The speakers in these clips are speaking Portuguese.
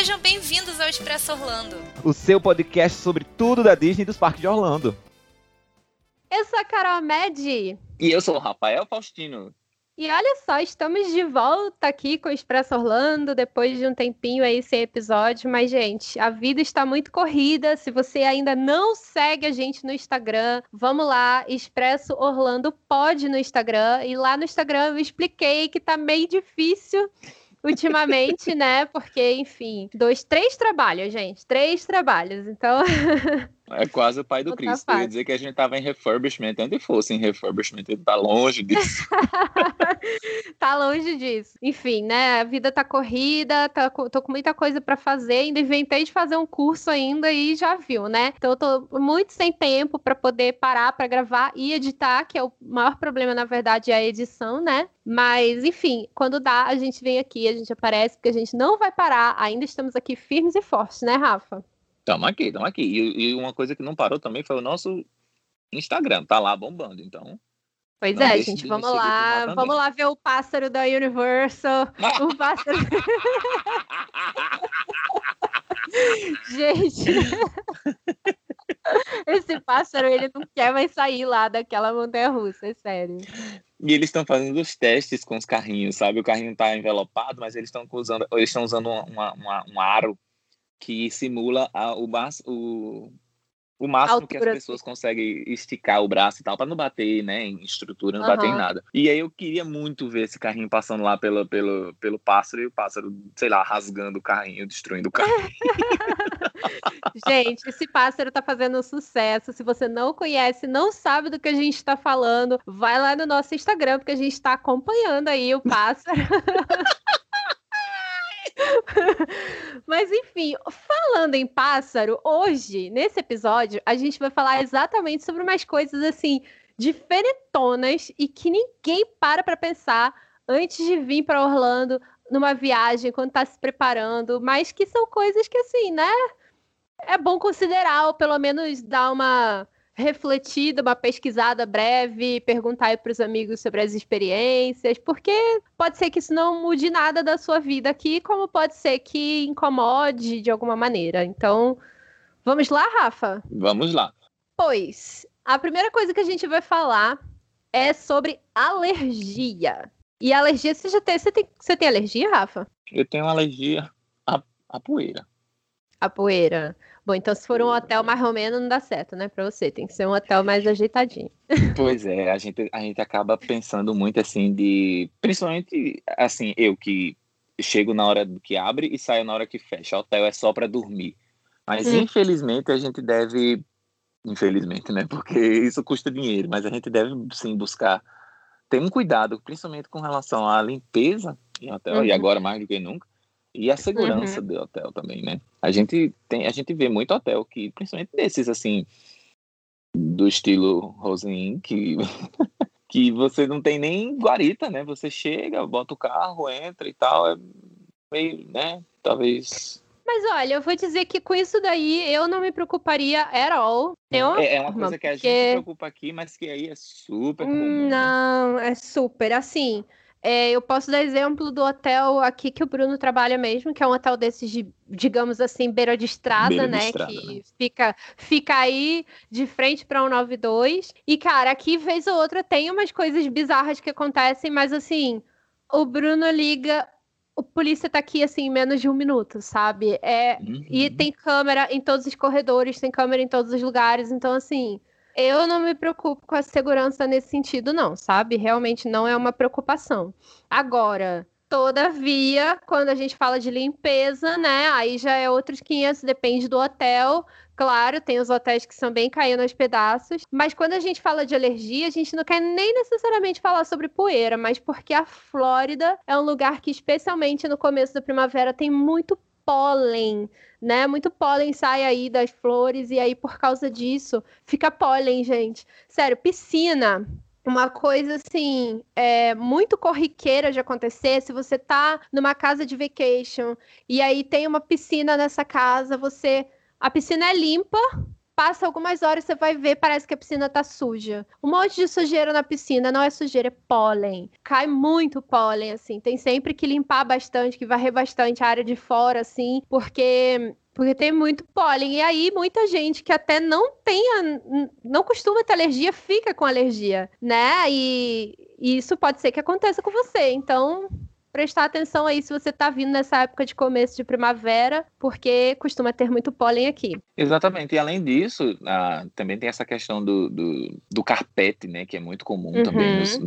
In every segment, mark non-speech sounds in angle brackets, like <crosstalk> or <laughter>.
Sejam bem-vindos ao Expresso Orlando, o seu podcast sobre tudo da Disney e dos parques de Orlando. Eu sou a Carol Med. E eu sou o Rafael Faustino. E olha só, estamos de volta aqui com o Expresso Orlando, depois de um tempinho aí sem episódio. Mas, gente, a vida está muito corrida. Se você ainda não segue a gente no Instagram, vamos lá, Expresso Orlando pode no Instagram. E lá no Instagram eu expliquei que tá meio difícil ultimamente, né? Porque, enfim, dois, três trabalhos, gente. Três trabalhos. Então. <laughs> É quase o pai do Cristo. Eu ia dizer que a gente tava em refurbishment, onde fosse em refurbishment, ele tá longe disso. <laughs> tá longe disso. Enfim, né? A vida tá corrida, tá, tô com muita coisa para fazer, ainda inventei de fazer um curso ainda e já viu, né? Então eu tô muito sem tempo para poder parar para gravar e editar, que é o maior problema, na verdade, é a edição, né? Mas, enfim, quando dá, a gente vem aqui, a gente aparece, porque a gente não vai parar, ainda estamos aqui firmes e fortes, né, Rafa? Estamos aqui, estamos aqui. E, e, uma coisa que não parou também foi o nosso Instagram, tá lá bombando, então. Pois é, gente, vamos lá, vamos lá ver o pássaro da Universal. o <laughs> pássaro. <laughs> gente. <laughs> Esse pássaro, ele não quer mais sair lá daquela montanha russa, é sério. E eles estão fazendo os testes com os carrinhos, sabe? O carrinho está envelopado, mas eles estão usando, eles estão usando uma, uma, um aro que simula a, o, o, o máximo que as pessoas conseguem esticar o braço e tal, para não bater né, em estrutura, não uhum. bater em nada. E aí eu queria muito ver esse carrinho passando lá pelo, pelo, pelo pássaro e o pássaro, sei lá, rasgando o carrinho, destruindo o carrinho. <laughs> gente, esse pássaro tá fazendo sucesso. Se você não conhece, não sabe do que a gente está falando, vai lá no nosso Instagram, porque a gente está acompanhando aí o pássaro. <laughs> <laughs> Mas enfim, falando em pássaro, hoje, nesse episódio, a gente vai falar exatamente sobre umas coisas assim diferentonas e que ninguém para para pensar antes de vir para Orlando numa viagem, quando está se preparando, mas que são coisas que assim, né? É bom considerar ou pelo menos dar uma refletida, uma pesquisada breve, perguntar para os amigos sobre as experiências, porque pode ser que isso não mude nada da sua vida aqui, como pode ser que incomode de alguma maneira. Então, vamos lá, Rafa? Vamos lá. Pois, a primeira coisa que a gente vai falar é sobre alergia. E alergia, você já tem. Você tem, você tem alergia, Rafa? Eu tenho alergia à, à poeira. A poeira. Bom, então se for um hotel mais ou menos, não dá certo, né, para você. Tem que ser um hotel mais ajeitadinho. <laughs> Pois é, a gente, a gente acaba pensando muito assim de. Principalmente, assim, eu que chego na hora que abre e saio na hora que fecha. O hotel é só para dormir. Mas hum. infelizmente a gente deve. Infelizmente, né? Porque isso custa dinheiro, mas a gente deve sim buscar ter um cuidado, principalmente com relação à limpeza em hotel, uhum. e agora mais do que nunca e a segurança uhum. do hotel também, né? A gente tem, a gente vê muito hotel que, principalmente desses assim, do estilo Rosin, que <laughs> que você não tem nem guarita, né? Você chega, bota o carro, entra e tal, é meio, né? Talvez mas olha, eu vou dizer que com isso daí eu não me preocuparia at all. Eu, é, é uma coisa que a porque... gente se preocupa aqui, mas que aí é super comum. Né? Não, é super. Assim, é, eu posso dar exemplo do hotel aqui que o Bruno trabalha mesmo, que é um hotel desses de, digamos assim, beira de estrada, beira né? De estrada, que né? Fica, fica aí de frente para um 92. E, cara, aqui, vez ou outra, tem umas coisas bizarras que acontecem, mas assim, o Bruno liga. O polícia tá aqui assim em menos de um minuto, sabe? É, uhum. E tem câmera em todos os corredores, tem câmera em todos os lugares, então assim eu não me preocupo com a segurança nesse sentido, não, sabe? Realmente não é uma preocupação. Agora, todavia, quando a gente fala de limpeza, né? Aí já é outros 500, depende do hotel. Claro, tem os hotéis que são bem caindo aos pedaços. Mas quando a gente fala de alergia, a gente não quer nem necessariamente falar sobre poeira, mas porque a Flórida é um lugar que, especialmente no começo da primavera, tem muito pólen, né? Muito pólen sai aí das flores e aí por causa disso fica pólen, gente. Sério, piscina uma coisa assim, é, muito corriqueira de acontecer, se você tá numa casa de vacation e aí tem uma piscina nessa casa, você. A piscina é limpa, passa algumas horas você vai ver, parece que a piscina tá suja. Um monte de sujeira na piscina, não é sujeira, é pólen. Cai muito pólen, assim. Tem sempre que limpar bastante, que varrer bastante a área de fora, assim, porque porque tem muito pólen. E aí, muita gente que até não tenha, não costuma ter alergia, fica com alergia, né? E, e isso pode ser que aconteça com você. Então, prestar atenção aí se você está vindo nessa época de começo de primavera, porque costuma ter muito pólen aqui. Exatamente. E além disso, ah, também tem essa questão do, do, do, carpete, né? Que é muito comum uhum. também nos,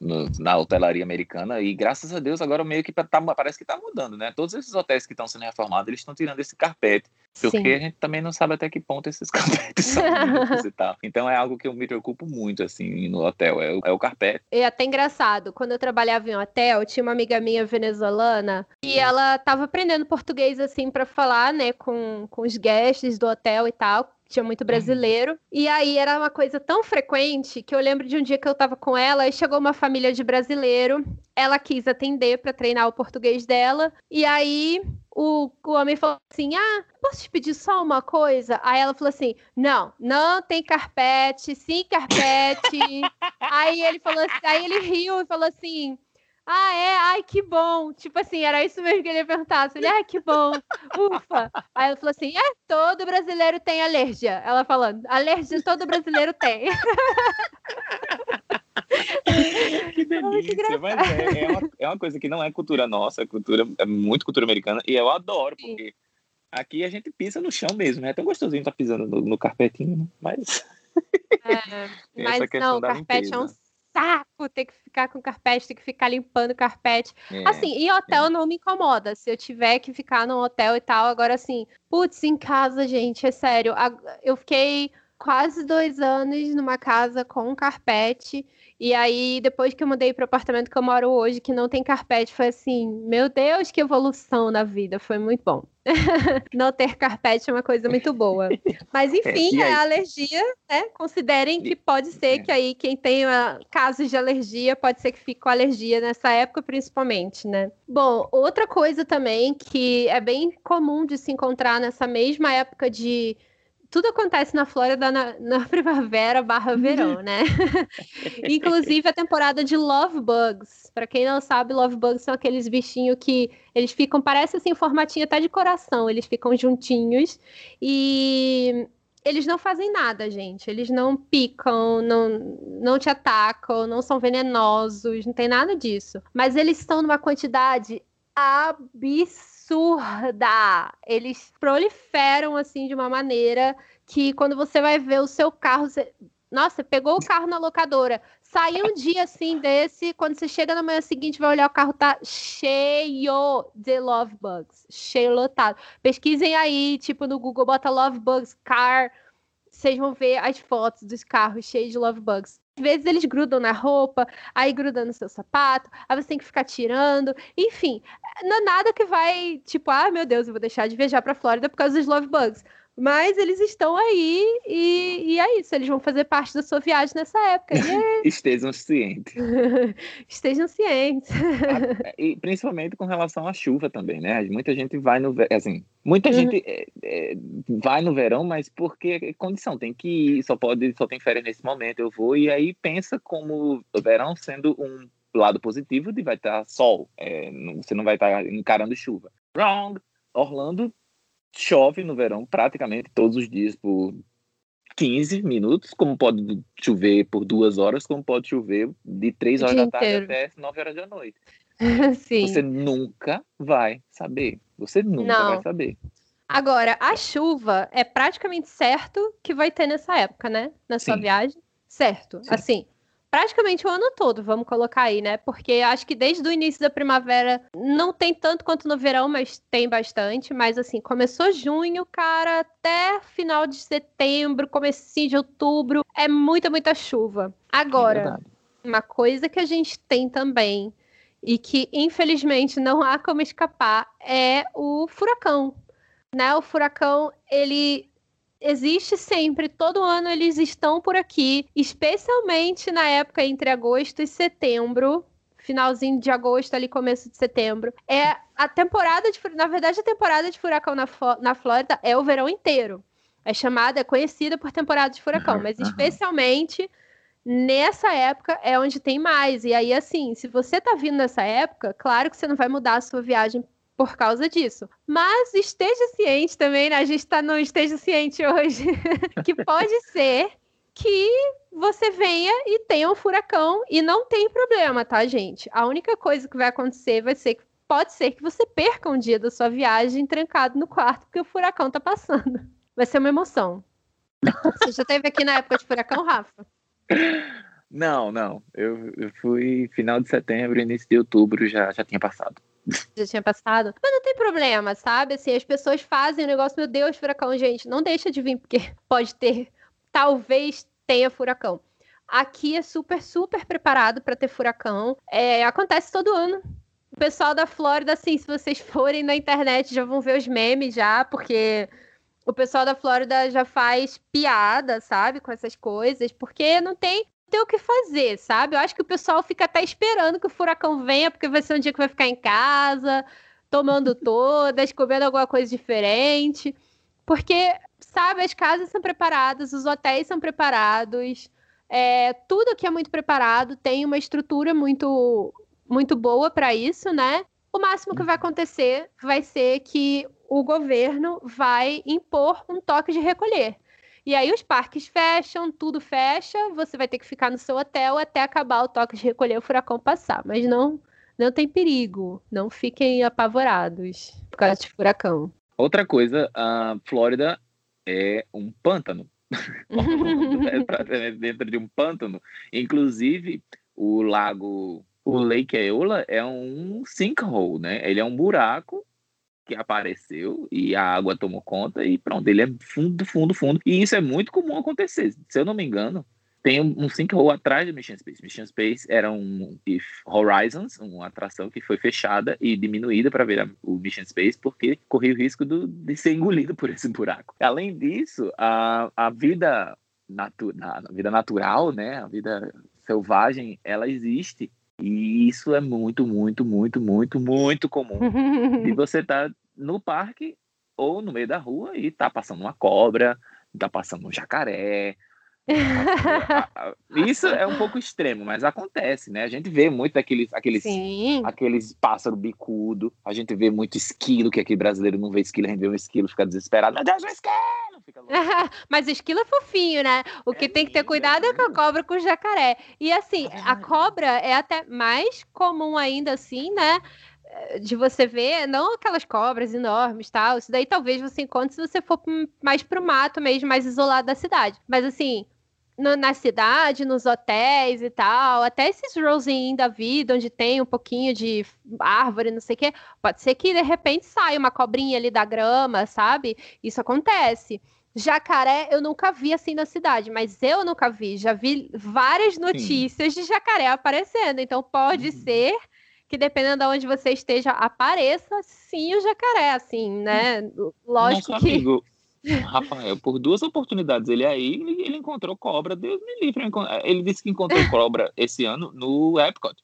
nos, na hotelaria americana. E graças a Deus, agora meio que tá, parece que está mudando, né? Todos esses hotéis que estão sendo reformados, eles estão tirando esse carpete. Porque Sim. a gente também não sabe até que ponto esses <laughs> carpetes são <laughs> e tal. Então é algo que eu me preocupo muito, assim, no hotel, é o, é o carpete. É até engraçado, quando eu trabalhava em um hotel, tinha uma amiga minha venezuelana e ela tava aprendendo português, assim, para falar, né, com, com os guests do hotel e tal tinha muito brasileiro. Uhum. E aí era uma coisa tão frequente que eu lembro de um dia que eu tava com ela e chegou uma família de brasileiro. Ela quis atender para treinar o português dela. E aí o, o homem falou assim: Ah, posso te pedir só uma coisa? Aí ela falou assim: Não, não tem carpete, sim carpete. <laughs> aí ele falou assim, aí ele riu e falou assim: ah, é? Ai, que bom. Tipo assim, era isso mesmo que ele ia perguntar. Assim, ai, que bom. Ufa. Aí ela falou assim: é, todo brasileiro tem alergia. Ela falando, alergia todo brasileiro tem. <laughs> que delícia, mas é, é, uma, é uma coisa que não é cultura nossa, é cultura, é muito cultura americana, e eu adoro, porque Sim. aqui a gente pisa no chão mesmo, né? É tão gostosinho estar tá pisando no, no carpetinho, né? mas. É, <laughs> mas não, o carpete limpeza. é um saco ter que ficar com carpete, ter que ficar limpando carpete. É, assim, em hotel é. não me incomoda. Se eu tiver que ficar no hotel e tal, agora assim, putz, em casa, gente, é sério. Eu fiquei quase dois anos numa casa com carpete. E aí, depois que eu mudei para o apartamento que eu moro hoje, que não tem carpete, foi assim, meu Deus, que evolução na vida. Foi muito bom. <laughs> não ter carpete é uma coisa muito boa. Mas, <laughs> é, enfim, é, a alergia, né? Considerem que pode ser é. que aí quem tenha casos de alergia, pode ser que fique com alergia nessa época, principalmente, né? Bom, outra coisa também que é bem comum de se encontrar nessa mesma época de tudo acontece na Flórida na, na <laughs> primavera barra verão, né? <laughs> Inclusive a temporada de Love Bugs. Para quem não sabe, Love Bugs são aqueles bichinhos que eles ficam, parece assim, formatinho até de coração. Eles ficam juntinhos e eles não fazem nada, gente. Eles não picam, não, não te atacam, não são venenosos, não tem nada disso. Mas eles estão numa quantidade absurda absurda. Eles proliferam assim de uma maneira que quando você vai ver o seu carro, você... nossa, pegou o carro na locadora, saiu um dia assim desse, quando você chega na manhã seguinte, vai olhar o carro tá cheio de love bugs, cheio lotado. Pesquisem aí, tipo no Google, bota love bugs car, vocês vão ver as fotos dos carros cheios de love bugs vezes eles grudam na roupa, aí grudam no seu sapato, aí você tem que ficar tirando. Enfim, não é nada que vai, tipo, ah, meu Deus, eu vou deixar de viajar pra Flórida por causa dos love bugs. Mas eles estão aí e, e, é isso, eles vão fazer parte da sua viagem nessa época. <laughs> Estejam cientes. <laughs> Estejam cientes. e principalmente com relação à chuva também, né? Muita gente vai no assim, muita uhum. gente é, é, vai no verão, mas porque é condição, tem que ir, só pode, só tem férias nesse momento, eu vou, e aí pensa como o verão sendo um lado positivo de vai estar sol, é, você não vai estar encarando chuva. Wrong! Orlando chove no verão praticamente todos os dias por 15 minutos, como pode chover por duas horas, como pode chover de 3 horas da tarde inteiro. até 9 horas da noite. <laughs> Você nunca vai saber. Você nunca Não. vai saber. Agora, a chuva é praticamente certo que vai ter nessa época, né? Na sua Sim. viagem. Certo. Sim. Assim, praticamente o ano todo, vamos colocar aí, né? Porque acho que desde o início da primavera não tem tanto quanto no verão, mas tem bastante. Mas assim, começou junho, cara, até final de setembro, comecinho de outubro, é muita, muita chuva. Agora, é uma coisa que a gente tem também e que infelizmente não há como escapar é o furacão. Né? O furacão, ele existe sempre, todo ano eles estão por aqui, especialmente na época entre agosto e setembro, finalzinho de agosto, ali começo de setembro. É a temporada de, na verdade, a temporada de furacão na, na Flórida é o verão inteiro. é chamada, é conhecida por temporada de furacão, uhum, mas especialmente nessa época é onde tem mais. E aí, assim, se você tá vindo nessa época, claro que você não vai mudar a sua viagem por causa disso. Mas esteja ciente também, né? A gente está no esteja ciente hoje, <laughs> que pode ser que você venha e tenha um furacão e não tem problema, tá, gente? A única coisa que vai acontecer vai ser que pode ser que você perca um dia da sua viagem trancado no quarto porque o furacão tá passando. Vai ser uma emoção. <laughs> Você já esteve aqui na época de furacão, Rafa? Não, não. Eu, eu fui final de setembro, início de outubro, já, já tinha passado. <laughs> Já tinha passado? Mas não tem problema, sabe? Assim, as pessoas fazem o negócio, meu Deus, furacão, gente, não deixa de vir, porque <laughs> pode ter, talvez tenha furacão. Aqui é super, super preparado para ter furacão. É, acontece todo ano. O pessoal da Flórida, assim, se vocês <laughs> forem na internet, já vão ver os memes já, porque o pessoal da Flórida já faz piada, sabe, com essas coisas, porque não tem tem o que fazer, sabe? Eu acho que o pessoal fica até esperando que o furacão venha, porque vai ser um dia que vai ficar em casa, tomando <laughs> todas, comendo alguma coisa diferente. Porque, sabe, as casas são preparadas, os hotéis são preparados, é, tudo aqui é muito preparado, tem uma estrutura muito, muito boa para isso, né? O máximo que vai acontecer vai ser que o governo vai impor um toque de recolher. E aí os parques fecham, tudo fecha, você vai ter que ficar no seu hotel até acabar o toque de recolher o furacão passar. Mas não, não tem perigo, não fiquem apavorados por causa de furacão. Outra coisa, a Flórida é um pântano. <laughs> É dentro de um pântano. Inclusive, o lago, o Lake Eola é um sinkhole, né? Ele é um buraco que apareceu e a água tomou conta e pronto, ele é fundo, fundo, fundo. E isso é muito comum acontecer. Se eu não me engano, tem um, um sinkhole atrás do Mission Space. Mission Space era um If Horizons, uma atração que foi fechada e diminuída para ver o Mission Space porque corria o risco do, de ser engolido por esse buraco. Além disso, a, a vida natu, a vida natural, né, a vida selvagem, ela existe e isso é muito, muito, muito, muito, muito comum. de <laughs> você tá no parque ou no meio da rua e tá passando uma cobra, tá passando um jacaré, Isso é um pouco extremo, mas acontece, né? A gente vê muito aqueles, aqueles, aqueles pássaro bicudo, a gente vê muito esquilo, que aqui brasileiro não vê esquilo, a gente vê um esquilo, fica desesperado, meu Deus, um esquilo! Fica <laughs> mas o esquilo é fofinho, né? O que é tem que ter cuidado é com a cobra com o jacaré. E assim, a cobra é até mais comum ainda assim, né? de você ver, não aquelas cobras enormes, tal. Isso daí talvez você encontre se você for mais pro mato mesmo, mais isolado da cidade. Mas assim, no, na cidade, nos hotéis e tal, até esses rosinhos da vida, onde tem um pouquinho de árvore, não sei o quê, pode ser que de repente saia uma cobrinha ali da grama, sabe? Isso acontece. Jacaré eu nunca vi assim na cidade, mas eu nunca vi. Já vi várias notícias sim. de jacaré aparecendo, então pode uhum. ser que dependendo de onde você esteja, apareça sim o jacaré, assim, né? Lógico Nosso que. Amigo <laughs> Rafael, por duas oportunidades, ele aí, ele encontrou cobra, Deus me livre. Ele disse que encontrou <laughs> cobra esse ano no Epcot,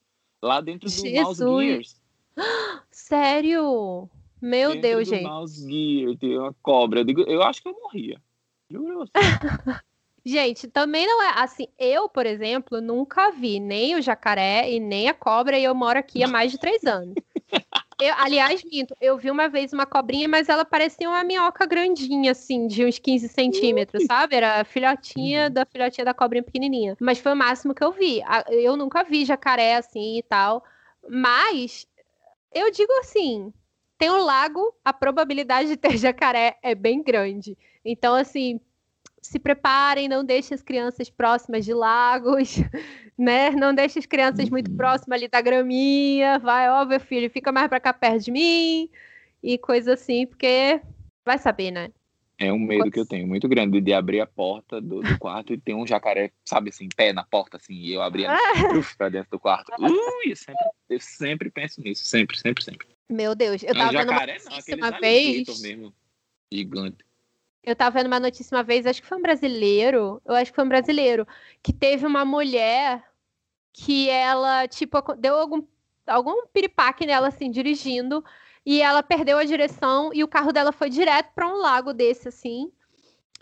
lá dentro do Jesus. Mouse Gears. <gasps> Sério? Meu dentro Deus, do gente. Mouse Gear, tem uma cobra. Eu, digo, eu acho que eu morria. Juro <laughs> Gente, também não é assim. Eu, por exemplo, nunca vi nem o jacaré e nem a cobra, e eu moro aqui há mais de três anos. Eu, aliás, minto, eu vi uma vez uma cobrinha, mas ela parecia uma minhoca grandinha, assim, de uns 15 centímetros, sabe? Era a filhotinha uhum. da filhotinha da cobrinha pequenininha. Mas foi o máximo que eu vi. Eu nunca vi jacaré assim e tal. Mas eu digo assim: tem um lago, a probabilidade de ter <laughs> jacaré é bem grande. Então, assim, se preparem, não deixem as crianças próximas de lagos. <laughs> né? Não deixe as crianças muito uhum. próximas ali da graminha. Vai, ó, meu filho, fica mais pra cá perto de mim. E coisa assim, porque vai saber, né? É um medo que eu tenho muito grande de abrir a porta do, do quarto e ter um jacaré, sabe assim, pé na porta, assim, e eu abrir a <laughs> pra dentro do quarto. Ui, eu sempre, eu sempre penso nisso, sempre, sempre, sempre. Meu Deus, eu tava vendo uma notícia uma vez. Mesmo, gigante. Eu tava vendo uma notícia uma vez, acho que foi um brasileiro, eu acho que foi um brasileiro, que teve uma mulher que ela, tipo, deu algum, algum piripaque nela, assim, dirigindo, e ela perdeu a direção e o carro dela foi direto para um lago desse, assim.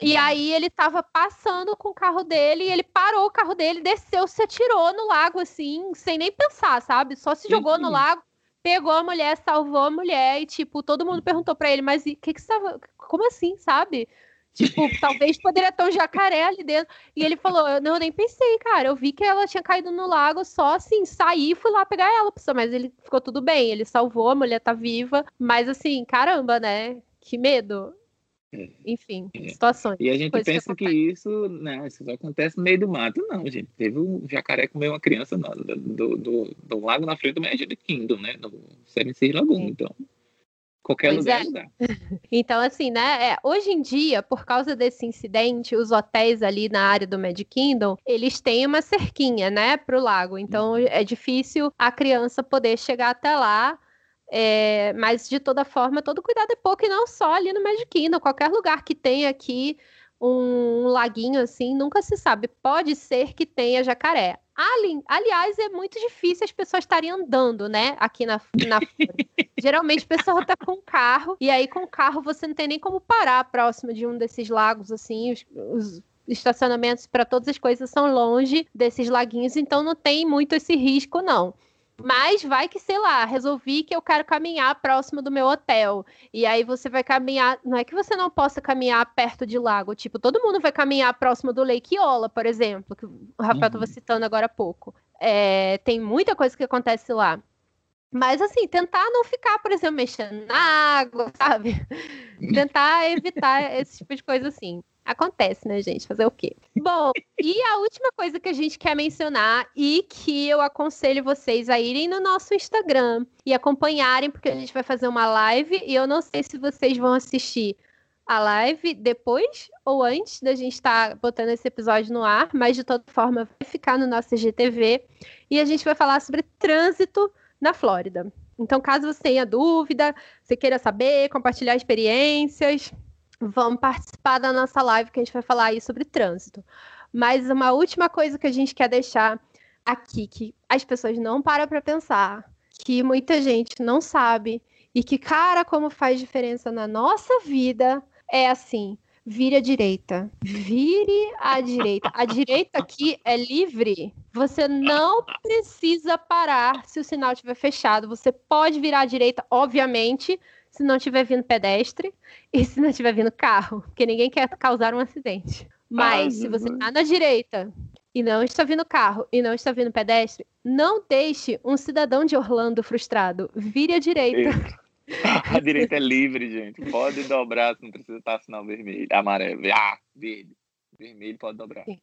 E aí ele tava passando com o carro dele e ele parou o carro dele, desceu, se atirou no lago assim, sem nem pensar, sabe? Só se jogou no lago, pegou a mulher, salvou a mulher e tipo, todo mundo perguntou para ele, mas o que que você tava, como assim, sabe? Tipo, <laughs> talvez poderia ter um jacaré ali dentro. E ele falou: eu, não, eu nem pensei, cara. Eu vi que ela tinha caído no lago, só assim, saí e fui lá pegar ela. Mas ele ficou tudo bem, ele salvou, a mulher tá viva. Mas assim, caramba, né? Que medo. É. Enfim, é. situações. E a gente pensa que, que, isso, né, isso acontece no meio do mato. Não, gente. Teve um jacaré comer uma criança do, do, do, lago na frente do Magic Kingdom, né? No Seven Lagoon. Então, Qualquer lugar, é. lugar. <laughs> Então, assim, né? É, hoje em dia, por causa desse incidente, os hotéis ali na área do Magic Kingdom, eles têm uma cerquinha, né, pro lago. Então, uhum. é difícil a criança poder chegar até lá. É, mas, de toda forma, todo cuidado é pouco, e não só ali no Magic Kingdom. Qualquer lugar que tenha aqui um laguinho assim, nunca se sabe. Pode ser que tenha jacaré. Ali, aliás, é muito difícil as pessoas estarem andando, né? Aqui na, na <laughs> Geralmente o pessoal tá com carro, e aí com o carro você não tem nem como parar próximo de um desses lagos, assim, os, os estacionamentos para todas as coisas são longe desses laguinhos, então não tem muito esse risco, não. Mas vai que, sei lá, resolvi que eu quero caminhar próximo do meu hotel. E aí você vai caminhar. Não é que você não possa caminhar perto de lago. Tipo, todo mundo vai caminhar próximo do Lake Iola, por exemplo, que o Rafael estava uhum. citando agora há pouco. É, tem muita coisa que acontece lá. Mas, assim, tentar não ficar, por exemplo, mexendo na água, <laughs> sabe? <laughs> tentar evitar esse tipo de coisa assim. Acontece, né, gente? Fazer o quê? Bom, e a última coisa que a gente quer mencionar e que eu aconselho vocês a irem no nosso Instagram e acompanharem, porque a gente vai fazer uma live e eu não sei se vocês vão assistir a live depois ou antes da gente estar tá botando esse episódio no ar, mas de toda forma vai ficar no nosso GTV e a gente vai falar sobre trânsito na Flórida. Então, caso você tenha dúvida, você queira saber, compartilhar experiências, vão participar da nossa live que a gente vai falar aí sobre trânsito. Mas uma última coisa que a gente quer deixar aqui, que as pessoas não param para pensar, que muita gente não sabe e que, cara, como faz diferença na nossa vida, é assim: vire à direita. Vire à direita. A direita aqui é livre. Você não precisa parar se o sinal estiver fechado. Você pode virar à direita, obviamente, se não estiver vindo pedestre e se não estiver vindo carro, porque ninguém quer causar um acidente. Mas se você está na direita e não está vindo carro e não está vindo pedestre, não deixe um cidadão de Orlando frustrado. Vire à direita. <laughs> A direita é livre, gente. Pode dobrar, não precisa estar sinal vermelho, amarelo. Ah, verde. Vermelho pode dobrar. Sim.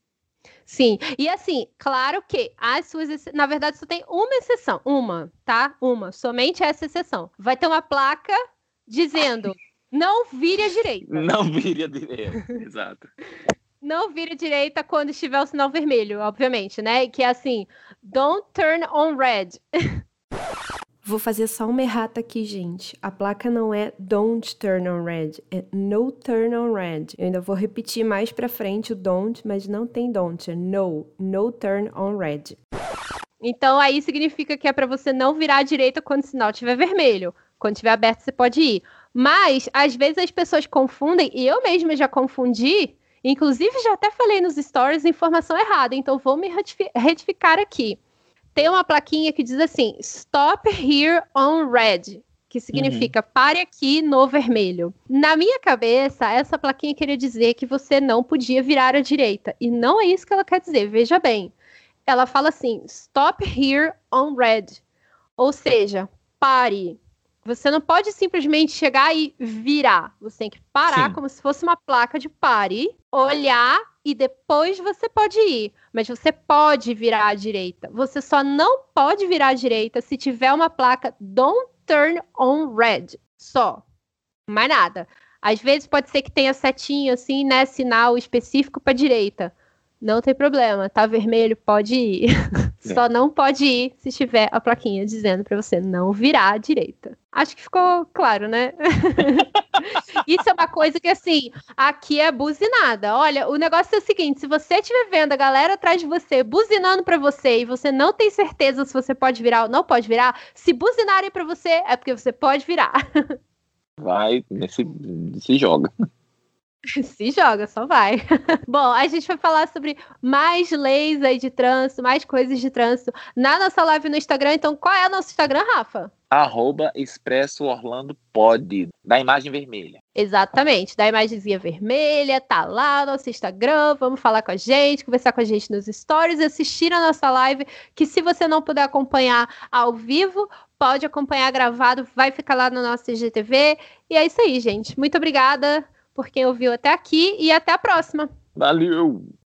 Sim, e assim, claro que as suas. Na verdade, só tem uma exceção. Uma, tá? Uma. Somente essa exceção. Vai ter uma placa dizendo não vire à direita. <laughs> Não vire à direita, <laughs> exato. Não vire à direita quando estiver o sinal vermelho, obviamente, né? Que é assim, don't turn on red. <laughs> Vou fazer só uma errata aqui, gente. A placa não é don't turn on red, é no turn on red. Eu ainda vou repetir mais pra frente o don't, mas não tem don't, é no, no turn on red. Então aí significa que é para você não virar à direita quando o sinal estiver vermelho. Quando estiver aberto, você pode ir. Mas, às vezes, as pessoas confundem, e eu mesma já confundi, inclusive já até falei nos stories informação errada, então vou me retificar aqui. Tem uma plaquinha que diz assim: Stop here on red, que significa uhum. pare aqui no vermelho. Na minha cabeça, essa plaquinha queria dizer que você não podia virar à direita. E não é isso que ela quer dizer, veja bem. Ela fala assim: Stop here on red. Ou seja, pare, você não pode simplesmente chegar e virar. Você tem que parar Sim. como se fosse uma placa de pare, olhar e depois você pode ir. Mas você pode virar à direita. Você só não pode virar à direita se tiver uma placa Don't Turn on Red. Só. Mais nada. Às vezes pode ser que tenha setinho assim, né? Sinal específico para direita. Não tem problema, tá vermelho, pode ir. <laughs> É. Só não pode ir se tiver a plaquinha dizendo para você não virar à direita. Acho que ficou claro, né? <laughs> Isso é uma coisa que, assim, aqui é buzinada. Olha, o negócio é o seguinte: se você estiver vendo a galera atrás de você buzinando para você e você não tem certeza se você pode virar ou não pode virar, se buzinarem para você, é porque você pode virar. <laughs> Vai, se, se joga. <laughs> Se joga, só vai. <laughs> Bom, a gente vai falar sobre mais leis aí de trânsito, mais coisas de trânsito na nossa live no Instagram. Então, qual é o nosso Instagram, Rafa? Arroba Expresso Orlando Pode, da imagem vermelha. Exatamente, da imagenzinha vermelha, tá lá no nosso Instagram, vamos falar com a gente, conversar com a gente nos stories, assistir a nossa live, que se você não puder acompanhar ao vivo, pode acompanhar gravado, vai ficar lá no nosso IGTV. E é isso aí, gente. Muito obrigada por quem ouviu até aqui e até a próxima. Valeu!